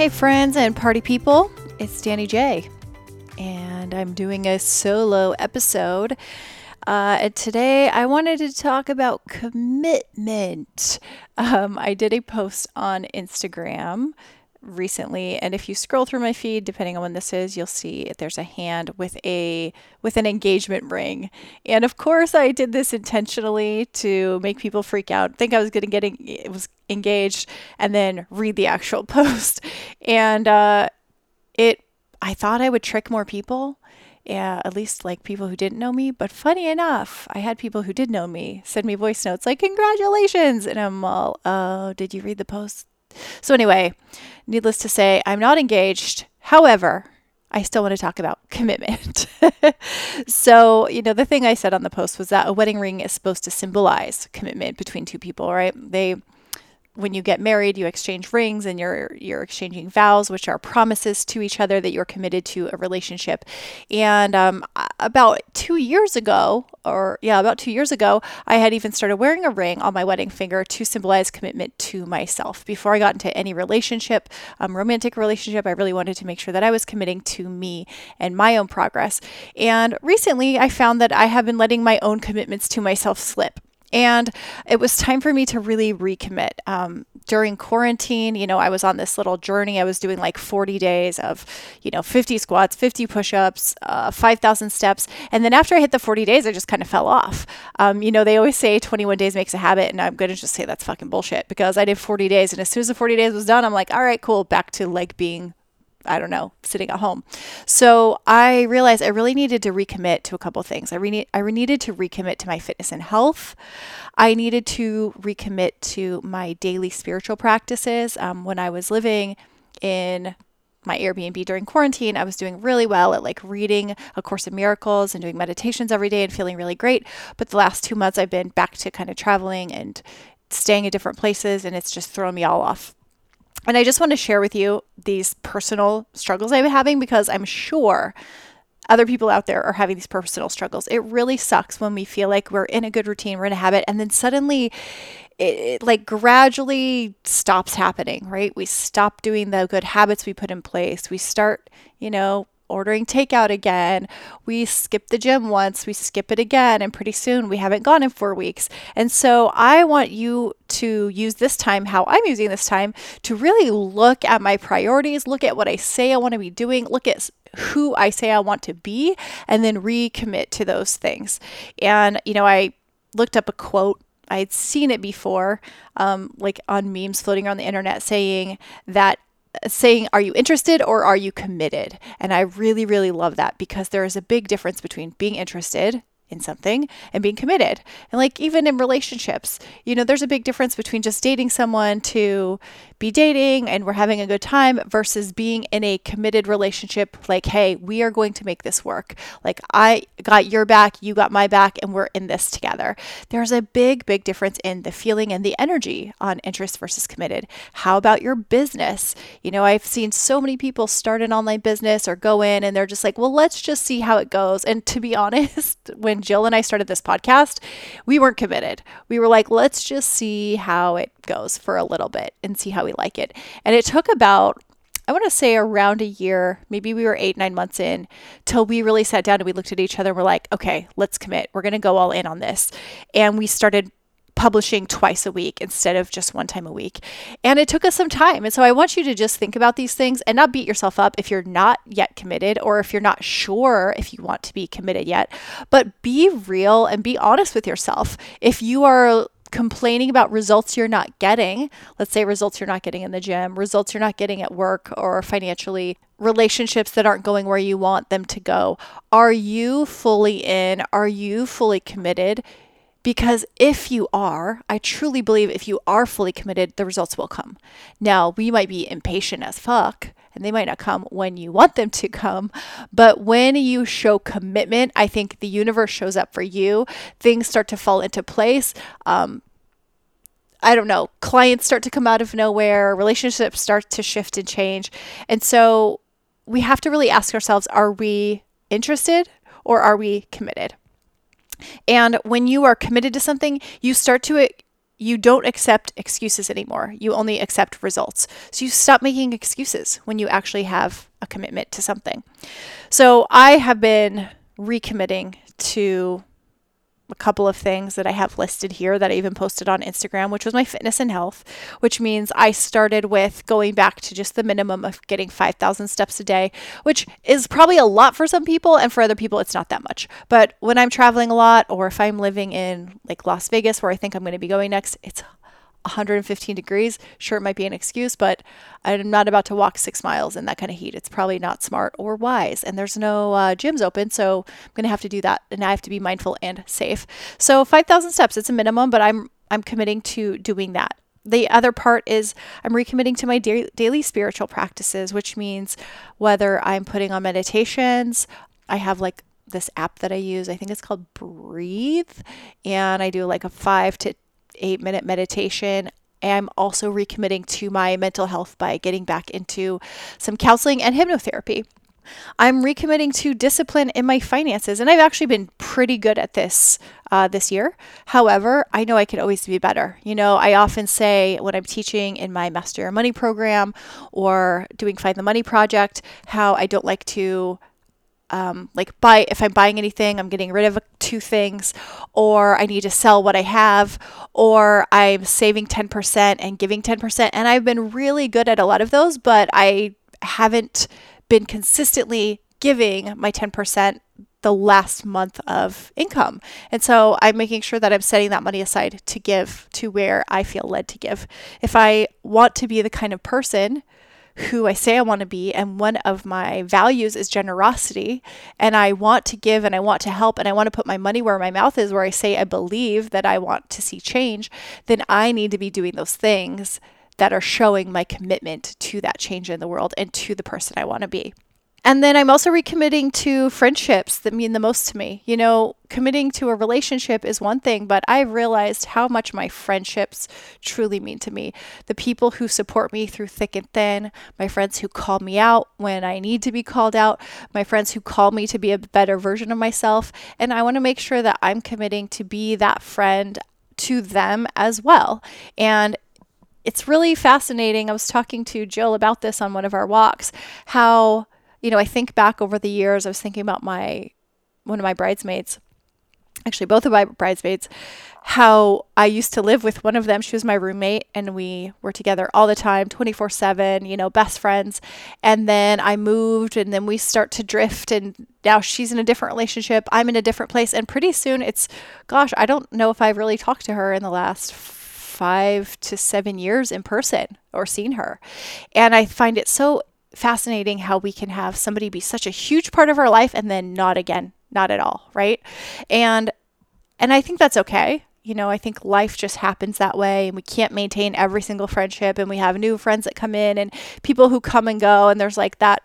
Hey, friends and party people, it's Danny J, and I'm doing a solo episode. Uh, today I wanted to talk about commitment. Um, I did a post on Instagram recently and if you scroll through my feed depending on when this is you'll see there's a hand with a with an engagement ring and of course i did this intentionally to make people freak out think i was going to get it was engaged and then read the actual post and uh it i thought i would trick more people yeah, at least like people who didn't know me. But funny enough, I had people who did know me send me voice notes like, Congratulations. And I'm all, Oh, did you read the post? So, anyway, needless to say, I'm not engaged. However, I still want to talk about commitment. so, you know, the thing I said on the post was that a wedding ring is supposed to symbolize commitment between two people, right? They when you get married, you exchange rings and you're you're exchanging vows, which are promises to each other that you're committed to a relationship. And um, about two years ago, or yeah, about two years ago, I had even started wearing a ring on my wedding finger to symbolize commitment to myself. Before I got into any relationship, um, romantic relationship, I really wanted to make sure that I was committing to me and my own progress. And recently, I found that I have been letting my own commitments to myself slip. And it was time for me to really recommit. Um, during quarantine, you know, I was on this little journey. I was doing like 40 days of, you know, 50 squats, 50 push ups, uh, 5,000 steps. And then after I hit the 40 days, I just kind of fell off. Um, you know, they always say 21 days makes a habit. And I'm going to just say that's fucking bullshit because I did 40 days. And as soon as the 40 days was done, I'm like, all right, cool, back to like being I don't know, sitting at home. So I realized I really needed to recommit to a couple things. I, re- I needed to recommit to my fitness and health. I needed to recommit to my daily spiritual practices. Um, when I was living in my Airbnb during quarantine, I was doing really well at like reading A Course in Miracles and doing meditations every day and feeling really great. But the last two months, I've been back to kind of traveling and staying at different places, and it's just thrown me all off and I just want to share with you these personal struggles I've been having because I'm sure other people out there are having these personal struggles. It really sucks when we feel like we're in a good routine, we're in a habit, and then suddenly it, it, like gradually stops happening, right? We stop doing the good habits we put in place. We start, you know, ordering takeout again. We skip the gym once, we skip it again, and pretty soon we haven't gone in four weeks. And so I want you to use this time how I'm using this time to really look at my priorities, look at what I say I want to be doing, look at who I say I want to be, and then recommit to those things. And, you know, I looked up a quote I had seen it before, um, like on memes floating around the internet, saying that saying, Are you interested or are you committed? And I really, really love that because there is a big difference between being interested in something and being committed. And like even in relationships, you know, there's a big difference between just dating someone to be dating and we're having a good time versus being in a committed relationship like, hey, we are going to make this work. Like I got your back, you got my back, and we're in this together. There's a big, big difference in the feeling and the energy on interest versus committed. How about your business? You know, I've seen so many people start an online business or go in and they're just like, well, let's just see how it goes. And to be honest, when Jill and I started this podcast, we weren't committed. We were like, let's just see how it goes for a little bit and see how we like it. And it took about I want to say around a year, maybe we were eight, nine months in, till we really sat down and we looked at each other and we're like, okay, let's commit. We're going to go all in on this. And we started publishing twice a week instead of just one time a week. And it took us some time. And so I want you to just think about these things and not beat yourself up if you're not yet committed or if you're not sure if you want to be committed yet, but be real and be honest with yourself. If you are complaining about results you're not getting, let's say results you're not getting in the gym, results you're not getting at work or financially, relationships that aren't going where you want them to go, are you fully in? Are you fully committed? Because if you are, I truly believe if you are fully committed, the results will come. Now, we might be impatient as fuck and they might not come when you want them to come. But when you show commitment, I think the universe shows up for you. Things start to fall into place. Um, I don't know, clients start to come out of nowhere, relationships start to shift and change. And so we have to really ask ourselves are we interested or are we committed? And when you are committed to something, you start to you don't accept excuses anymore. You only accept results. So you stop making excuses when you actually have a commitment to something. So I have been recommitting to a couple of things that I have listed here that I even posted on Instagram, which was my fitness and health, which means I started with going back to just the minimum of getting 5,000 steps a day, which is probably a lot for some people, and for other people, it's not that much. But when I'm traveling a lot, or if I'm living in like Las Vegas, where I think I'm going to be going next, it's 115 degrees. Sure, it might be an excuse, but I'm not about to walk six miles in that kind of heat. It's probably not smart or wise. And there's no uh, gyms open, so I'm going to have to do that. And I have to be mindful and safe. So 5,000 steps, it's a minimum, but I'm I'm committing to doing that. The other part is I'm recommitting to my da- daily spiritual practices, which means whether I'm putting on meditations, I have like this app that I use. I think it's called Breathe. And I do like a five to eight minute meditation. I'm also recommitting to my mental health by getting back into some counseling and hypnotherapy. I'm recommitting to discipline in my finances, and I've actually been pretty good at this uh, this year. However, I know I could always be better. You know, I often say when I'm teaching in my Master Your Money program or doing Find the Money project, how I don't like to um, like buy if I'm buying anything, I'm getting rid of two things, or I need to sell what I have, or I'm saving 10% and giving 10%. And I've been really good at a lot of those, but I haven't been consistently giving my 10% the last month of income. And so I'm making sure that I'm setting that money aside to give to where I feel led to give. If I want to be the kind of person who I say I want to be, and one of my values is generosity, and I want to give and I want to help and I want to put my money where my mouth is, where I say I believe that I want to see change, then I need to be doing those things that are showing my commitment to that change in the world and to the person I want to be. And then I'm also recommitting to friendships that mean the most to me. You know, committing to a relationship is one thing, but I've realized how much my friendships truly mean to me. The people who support me through thick and thin, my friends who call me out when I need to be called out, my friends who call me to be a better version of myself. And I want to make sure that I'm committing to be that friend to them as well. And it's really fascinating. I was talking to Jill about this on one of our walks, how you know, I think back over the years, I was thinking about my one of my bridesmaids, actually both of my bridesmaids, how I used to live with one of them. She was my roommate and we were together all the time, 24/7, you know, best friends. And then I moved and then we start to drift and now she's in a different relationship, I'm in a different place and pretty soon it's gosh, I don't know if I've really talked to her in the last 5 to 7 years in person or seen her. And I find it so fascinating how we can have somebody be such a huge part of our life and then not again, not at all, right? And and I think that's okay. You know, I think life just happens that way and we can't maintain every single friendship and we have new friends that come in and people who come and go and there's like that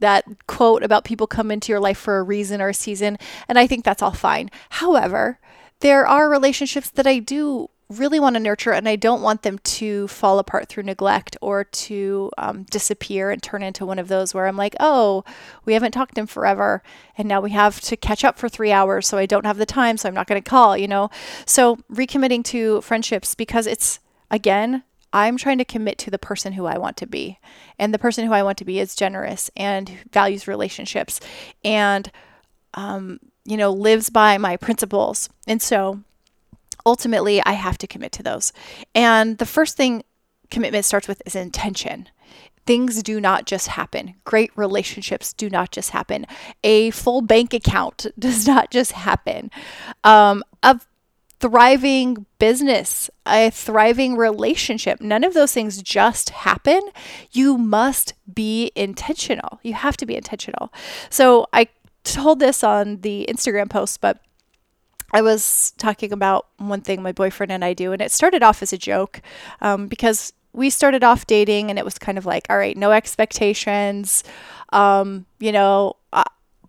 that quote about people come into your life for a reason or a season and I think that's all fine. However, there are relationships that I do really want to nurture and I don't want them to fall apart through neglect or to um, disappear and turn into one of those where I'm like, oh, we haven't talked in forever and now we have to catch up for three hours. So I don't have the time. So I'm not going to call, you know? So recommitting to friendships because it's, again, I'm trying to commit to the person who I want to be. And the person who I want to be is generous and values relationships and, um, you know, lives by my principles. And so ultimately I have to commit to those. And the first thing commitment starts with is intention. Things do not just happen. Great relationships do not just happen. A full bank account does not just happen. Um, a thriving business, a thriving relationship, none of those things just happen. You must be intentional. You have to be intentional. So I told this on the Instagram post, but I was talking about one thing my boyfriend and I do, and it started off as a joke um, because we started off dating and it was kind of like, all right, no expectations. Um, you know, uh,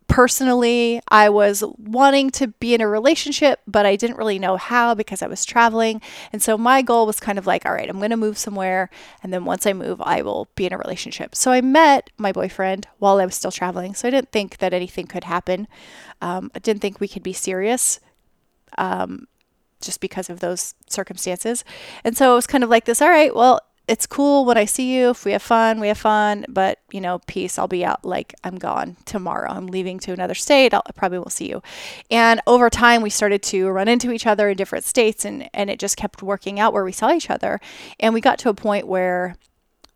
personally, I was wanting to be in a relationship, but I didn't really know how because I was traveling. And so my goal was kind of like, all right, I'm going to move somewhere. And then once I move, I will be in a relationship. So I met my boyfriend while I was still traveling. So I didn't think that anything could happen. Um, I didn't think we could be serious. Um, just because of those circumstances. And so it was kind of like this, all right, well, it's cool when I see you. If we have fun, we have fun. But, you know, peace. I'll be out. Like, I'm gone tomorrow. I'm leaving to another state. I'll, I probably won't see you. And over time, we started to run into each other in different states, and, and it just kept working out where we saw each other. And we got to a point where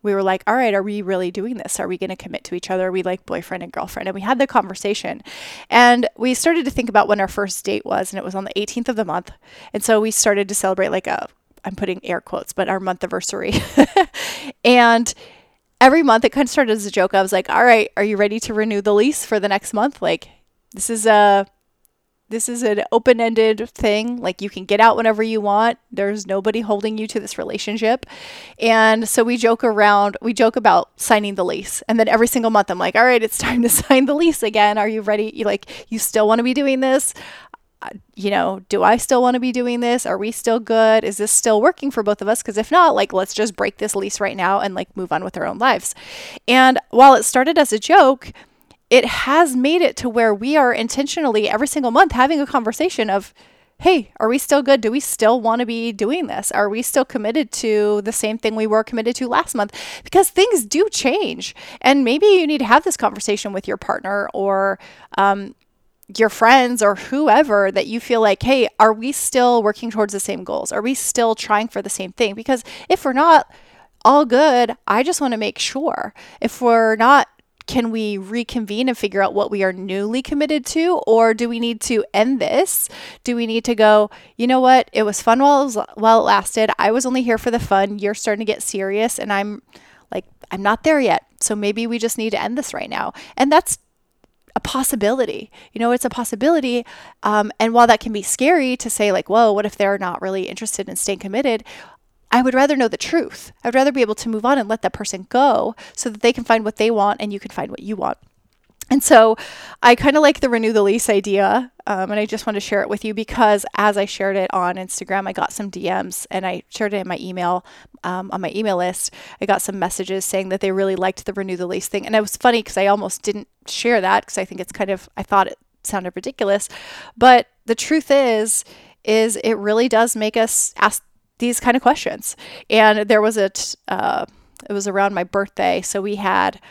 we were like, all right, are we really doing this? Are we going to commit to each other? Are we like boyfriend and girlfriend? And we had the conversation. And we started to think about when our first date was, and it was on the 18th of the month. And so we started to celebrate like a I'm putting air quotes, but our month anniversary. and every month it kind of started as a joke. I was like, all right, are you ready to renew the lease for the next month? Like, this is a this is an open-ended thing like you can get out whenever you want there's nobody holding you to this relationship and so we joke around we joke about signing the lease and then every single month i'm like all right it's time to sign the lease again are you ready you like you still want to be doing this uh, you know, do I still want to be doing this? Are we still good? Is this still working for both of us? Because if not, like, let's just break this lease right now and like move on with our own lives. And while it started as a joke, it has made it to where we are intentionally every single month having a conversation of, hey, are we still good? Do we still want to be doing this? Are we still committed to the same thing we were committed to last month? Because things do change. And maybe you need to have this conversation with your partner or, um, your friends or whoever that you feel like, hey, are we still working towards the same goals? Are we still trying for the same thing? Because if we're not, all good. I just want to make sure. If we're not, can we reconvene and figure out what we are newly committed to? Or do we need to end this? Do we need to go, you know what? It was fun while it, was, while it lasted. I was only here for the fun. You're starting to get serious, and I'm like, I'm not there yet. So maybe we just need to end this right now. And that's a possibility. You know, it's a possibility. Um, and while that can be scary to say, like, whoa, what if they're not really interested in staying committed? I would rather know the truth. I'd rather be able to move on and let that person go so that they can find what they want and you can find what you want. And so I kind of like the renew the lease idea. Um, and I just want to share it with you because as I shared it on Instagram, I got some DMs and I shared it in my email, um, on my email list. I got some messages saying that they really liked the renew the lease thing. And it was funny because I almost didn't share that because I think it's kind of, I thought it sounded ridiculous. But the truth is, is it really does make us ask these kind of questions. And there was a, t- uh, it was around my birthday. So we had,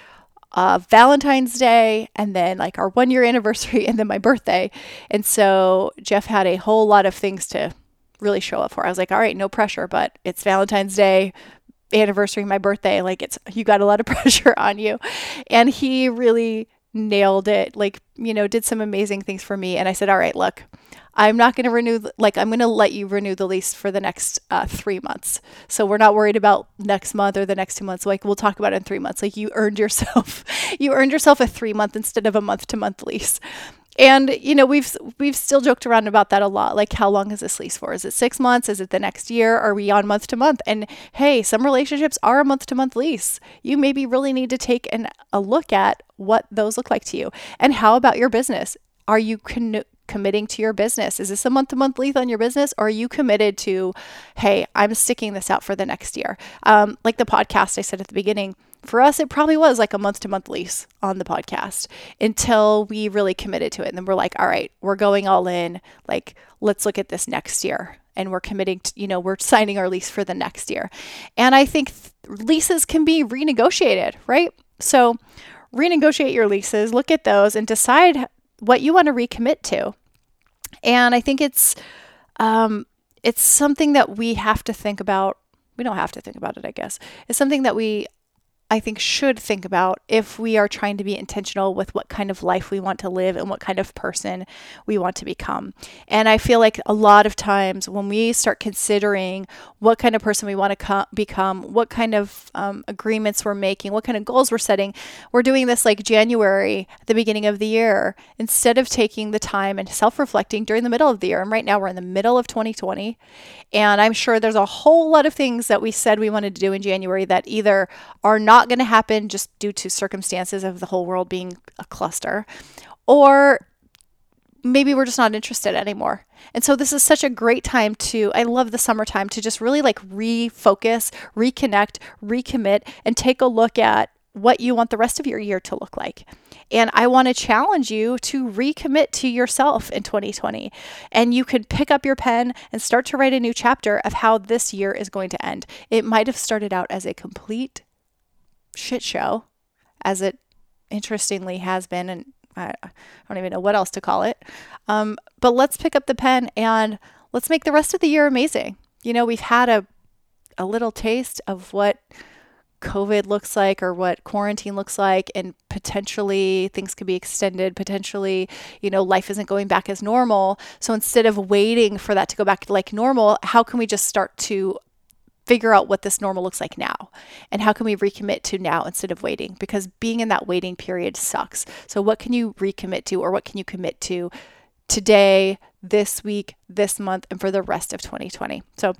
uh, Valentine's Day and then like our one year anniversary and then my birthday. And so Jeff had a whole lot of things to really show up for. I was like, all right, no pressure, but it's Valentine's Day, anniversary, my birthday. Like it's, you got a lot of pressure on you. And he really nailed it, like, you know, did some amazing things for me. And I said, all right, look, I'm not going to renew, like, I'm going to let you renew the lease for the next uh, three months. So we're not worried about next month or the next two months. Like, we'll talk about it in three months. Like, you earned yourself, you earned yourself a three month instead of a month to month lease. And you know we've we've still joked around about that a lot. Like how long is this lease for? Is it six months? Is it the next year? Are we on month to month? And hey, some relationships are a month to month lease. You maybe really need to take an, a look at what those look like to you. And how about your business? Are you con- committing to your business? Is this a month to month lease on your business? Or are you committed to, hey, I'm sticking this out for the next year? Um, like the podcast I said at the beginning, for us, it probably was like a month to month lease on the podcast until we really committed to it. And then we're like, all right, we're going all in. Like, let's look at this next year. And we're committing to, you know, we're signing our lease for the next year. And I think th- leases can be renegotiated, right? So, renegotiate your leases, look at those, and decide what you want to recommit to. And I think it's um, it's something that we have to think about. We don't have to think about it, I guess. It's something that we I think, should think about if we are trying to be intentional with what kind of life we want to live and what kind of person we want to become. And I feel like a lot of times when we start considering what kind of person we want to co- become, what kind of um, agreements we're making, what kind of goals we're setting, we're doing this like January the beginning of the year instead of taking the time and self reflecting during the middle of the year. And right now we're in the middle of 2020. And I'm sure there's a whole lot of things that we said we wanted to do in January that either are not going to happen just due to circumstances of the whole world being a cluster, or maybe we're just not interested anymore. And so this is such a great time to I love the summertime to just really like refocus, reconnect, recommit and take a look at what you want the rest of your year to look like. And I want to challenge you to recommit to yourself in 2020. And you could pick up your pen and start to write a new chapter of how this year is going to end. It might have started out as a complete shit show, as it interestingly has been, and I, don't even know what else to call it. Um, but let's pick up the pen and let's make the rest of the year amazing. You know, we've had a a little taste of what COVID looks like or what quarantine looks like, and potentially things could be extended. Potentially, you know, life isn't going back as normal. So instead of waiting for that to go back like normal, how can we just start to figure out what this normal looks like now and how can we recommit to now instead of waiting because being in that waiting period sucks. So what can you recommit to or what can you commit to today this week this month and for the rest of 2020 so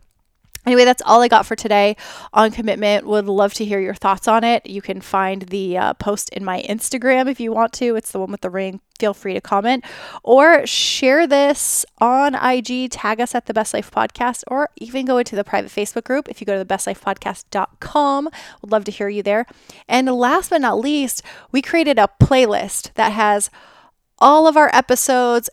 Anyway, that's all I got for today on commitment. Would love to hear your thoughts on it. You can find the uh, post in my Instagram if you want to. It's the one with the ring. Feel free to comment or share this on IG. Tag us at the Best Life Podcast or even go into the private Facebook group if you go to the bestlifepodcast.com. Would love to hear you there. And last but not least, we created a playlist that has all of our episodes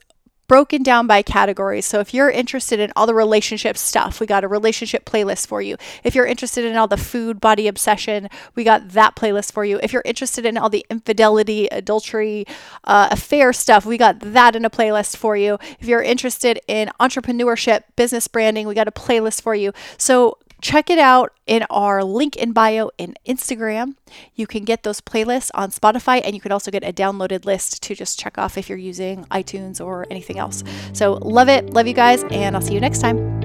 broken down by categories. So if you're interested in all the relationship stuff, we got a relationship playlist for you. If you're interested in all the food body obsession, we got that playlist for you. If you're interested in all the infidelity, adultery, uh, affair stuff, we got that in a playlist for you. If you're interested in entrepreneurship, business branding, we got a playlist for you. So Check it out in our link in bio in Instagram. You can get those playlists on Spotify and you can also get a downloaded list to just check off if you're using iTunes or anything else. So, love it. Love you guys, and I'll see you next time.